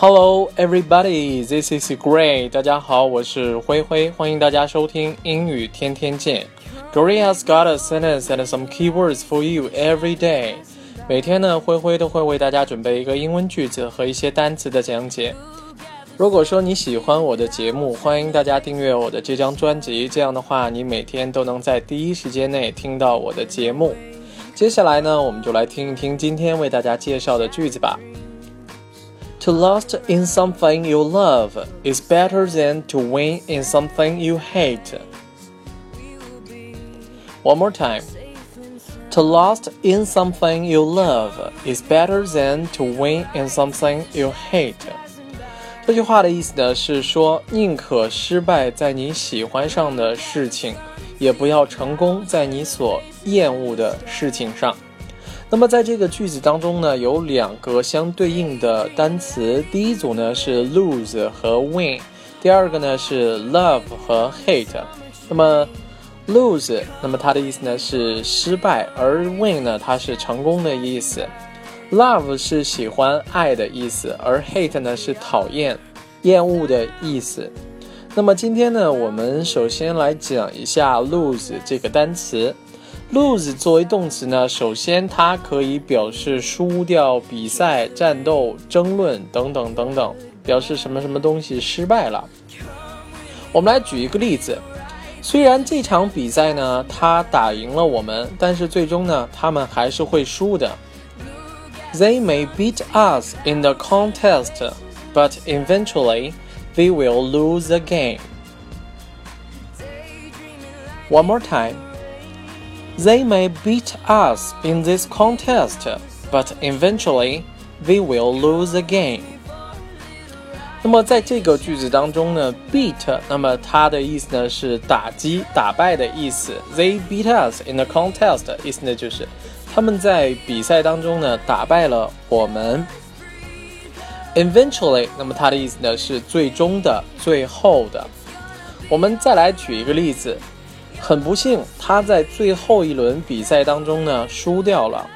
Hello, everybody. This is Gray. 大家好，我是灰灰，欢迎大家收听英语天天见。Gray has got a sentence and some keywords for you every day. 每天呢，灰灰都会为大家准备一个英文句子和一些单词的讲解。如果说你喜欢我的节目，欢迎大家订阅我的这张专辑。这样的话，你每天都能在第一时间内听到我的节目。接下来呢，我们就来听一听今天为大家介绍的句子吧。To lose in something you love is better than to win in something you hate. One more time. To lose in something you love is better than to win in something you hate. 这句话的意思呢是说，宁可失败在你喜欢上的事情，也不要成功在你所厌恶的事情上。 那么在这个句子当中呢，有两个相对应的单词，第一组呢是 lose 和 win，第二个呢是 love 和 hate。那么 lose，那么它的意思呢是失败，而 win 呢它是成功的意思。love 是喜欢爱的意思，而 hate 呢是讨厌、厌恶的意思。那么今天呢，我们首先来讲一下 lose 这个单词。Lose 作为动词呢，首先它可以表示输掉比赛、战斗、争论等等等等，表示什么什么东西失败了。我们来举一个例子，虽然这场比赛呢，他打赢了我们，但是最终呢，他们还是会输的。They may beat us in the contest, but eventually they will lose the game. One more time. They may beat us in this contest, but eventually they will lose the game. 那么在这个句子当中呢，beat，那么它的意思呢是打击、打败的意思。They beat us in the contest，意思呢就是他们在比赛当中呢打败了我们。Eventually，那么它的意思呢是最终的、最后的。我们再来举一个例子。很不幸，他在最后一轮比赛当中呢输掉了。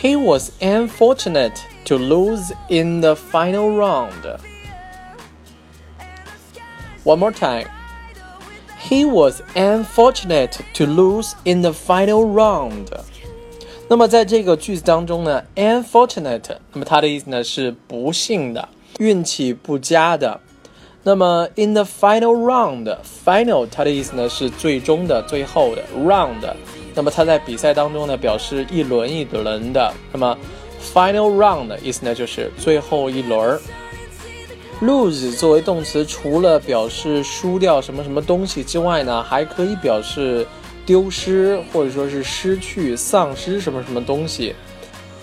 He was unfortunate to lose in the final round. One more time. He was unfortunate to lose in the final round. 那么在这个句子当中呢，unfortunate，那么它的意思呢是不幸的、运气不佳的。 那么，in the final round，final 它的意思呢是最终的、最后的 round。那么它在比赛当中呢表示一轮一轮的。那么，final round 的意思呢就是最后一轮儿。lose 作为动词，除了表示输掉什么什么东西之外呢，还可以表示丢失或者说是失去、丧失什么什么东西。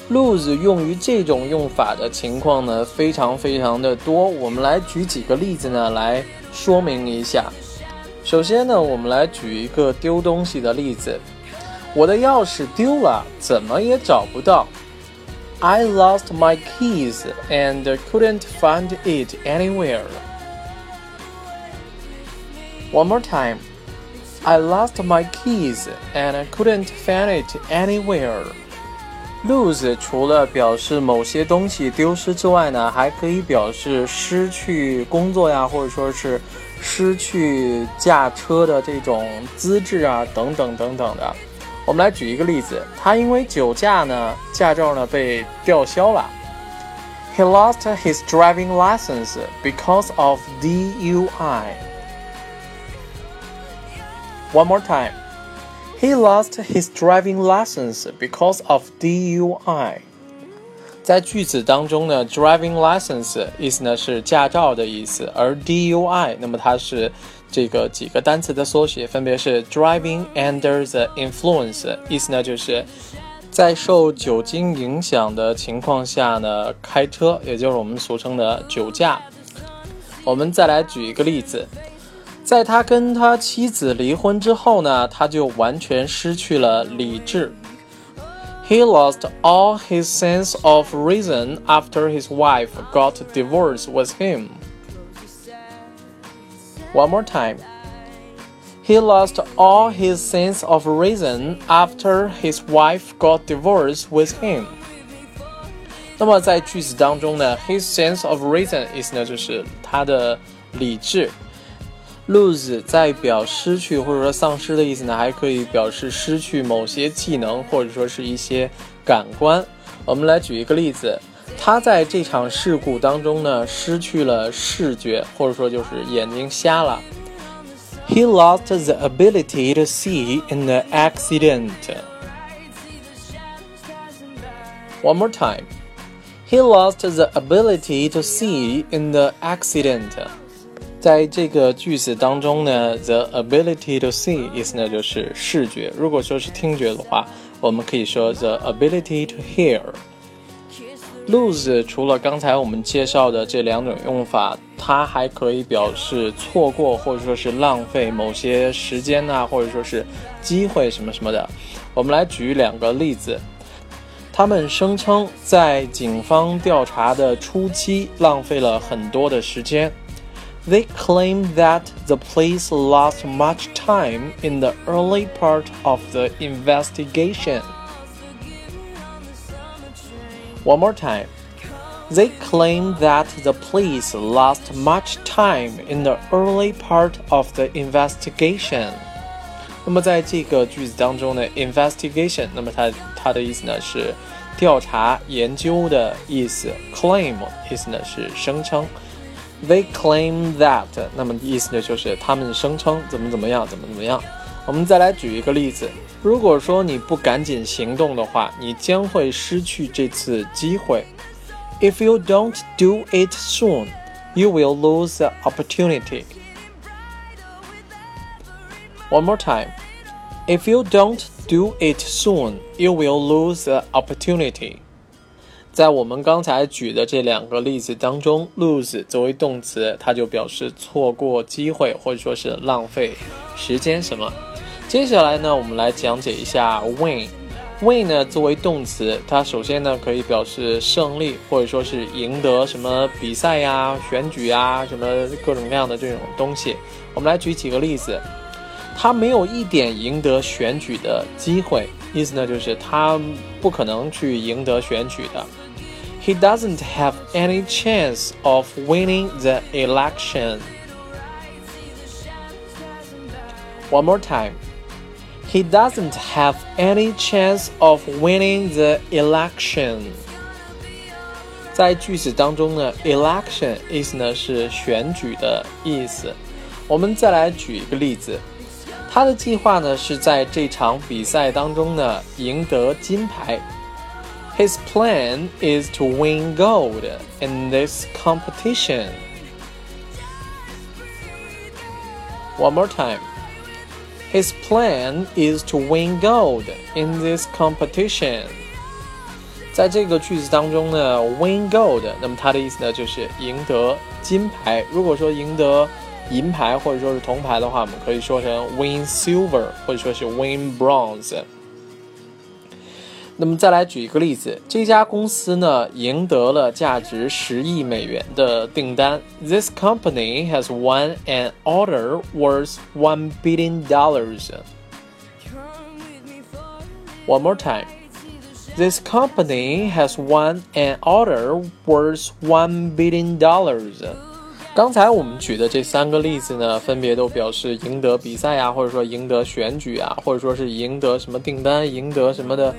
lose 用于这种用法的情况呢，非常非常的多。我们来举几个例子呢，来说明一下。首先呢，我们来举一个丢东西的例子。我的钥匙丢了，怎么也找不到。I lost my keys and couldn't find it anywhere. One more time. I lost my keys and couldn't find it anywhere. Lose 除了表示某些东西丢失之外呢，还可以表示失去工作呀，或者说是失去驾车的这种资质啊，等等等等的。我们来举一个例子，他因为酒驾呢，驾照呢被吊销了。He lost his driving license because of DUI. One more time. He lost his driving license because of DUI。在句子当中呢，driving license 意思呢是驾照的意思，而 DUI 那么它是这个几个单词的缩写，分别是 driving under the influence，意思呢就是在受酒精影响的情况下呢开车，也就是我们俗称的酒驾。我们再来举一个例子。在他跟他妻子离婚之后呢，他就完全失去了理智。He lost all his sense of reason after his wife got divorced with him. One more time. He lost all his sense of reason after his wife got divorced with him. 那么在句子当中呢，his sense of reason 意思呢就是他的理智。 Lose 在表失去或者说丧失的意思呢，还可以表示失去某些技能或者说是一些感官。我们来举一个例子，他在这场事故当中呢失去了视觉，或者说就是眼睛瞎了。He lost the ability to see in the accident. One more time. He lost the ability to see in the accident. 在这个句子当中呢，the ability to see 意思呢就是视觉。如果说是听觉的话，我们可以说 the ability to hear。lose 除了刚才我们介绍的这两种用法，它还可以表示错过或者说是浪费某些时间呐，或者说是机会什么什么的。我们来举两个例子。他们声称在警方调查的初期浪费了很多的时间。They claim that the police lost much time in the early part of the investigation. One more time. They claim that the police lost much time in the early part of the investigation. 那么在这个句子当中呢，investigation，那么它它的意思呢是调查、研究的意思；claim 意思呢是声称。 They claim that，那么意思呢就是他们声称怎么怎么样，怎么怎么样。我们再来举一个例子，如果说你不赶紧行动的话，你将会失去这次机会。If you don't do it soon, you will lose the opportunity. One more time. If you don't do it soon, you will lose the opportunity. 在我们刚才举的这两个例子当中，lose 作为动词，它就表示错过机会或者说是浪费时间什么。接下来呢，我们来讲解一下 win。win 呢作为动词，它首先呢可以表示胜利或者说是赢得什么比赛呀、选举啊什么各种各样的这种东西。我们来举几个例子，他没有一点赢得选举的机会，意思呢就是他不可能去赢得选举的。He doesn't have any chance of winning the election. One more time. He doesn't have any chance of winning the election. 在句子当中呢，election 意思呢是选举的意思。我们再来举一个例子，他的计划呢是在这场比赛当中呢赢得金牌。 his plan is to win gold in this competition. One more time. His plan is to win gold in this competition. 在这个句子当中呢，win gold，那么它的意思呢就是赢得金牌。如果说赢得银牌或者说是铜牌的话，我们可以说成 win silver，或者说是 win bronze。 那么再来举一个例子，这家公司呢赢得了价值十亿美元的订单。This company has won an order worth one billion dollars. One more time. This company has won an order worth one billion dollars. 刚才我们举的这三个例子呢，分别都表示赢得比赛啊，或者说赢得选举啊，或者说是赢得什么订单，赢得什么的。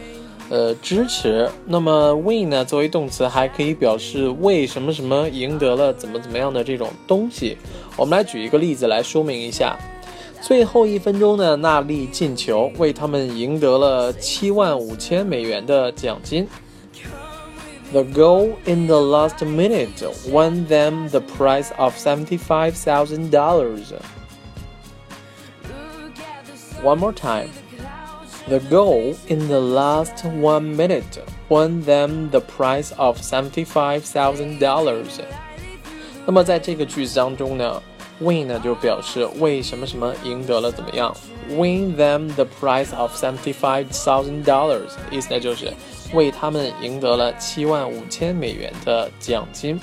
呃，支持。那么 win 呢，作为动词还可以表示为什么什么赢得了怎么怎么样的这种东西。我们来举一个例子来说明一下。最后一分钟呢，纳利进球，为他们赢得了七万五千美元的奖金。The goal in the last minute won them the prize of seventy-five thousand dollars. One more time. The goal in the last one minute won them the prize of seventy-five thousand dollars。那么在这个句子当中呢，win 呢就表示为什么什么赢得了怎么样，win them the prize of seventy-five thousand dollars，意思呢就是为他们赢得了七万五千美元的奖金。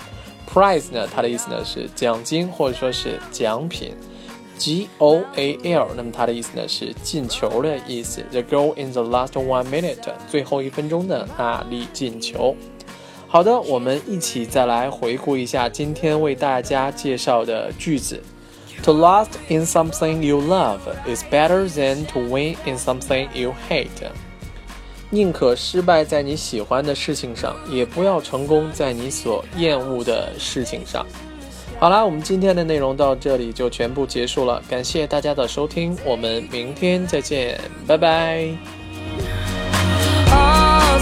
prize 呢，它的意思呢是奖金或者说是奖品。 G O A L，那么它的意思呢是进球的意思。The goal in the last one minute，最后一分钟的那粒进球。好的，我们一起再来回顾一下今天为大家介绍的句子。To last in something you love is better than to win in something you hate。宁可失败在你喜欢的事情上，也不要成功在你所厌恶的事情上。好啦，我们今天的内容到这里就全部结束了，感谢大家的收听，我们明天再见，拜拜。Oh,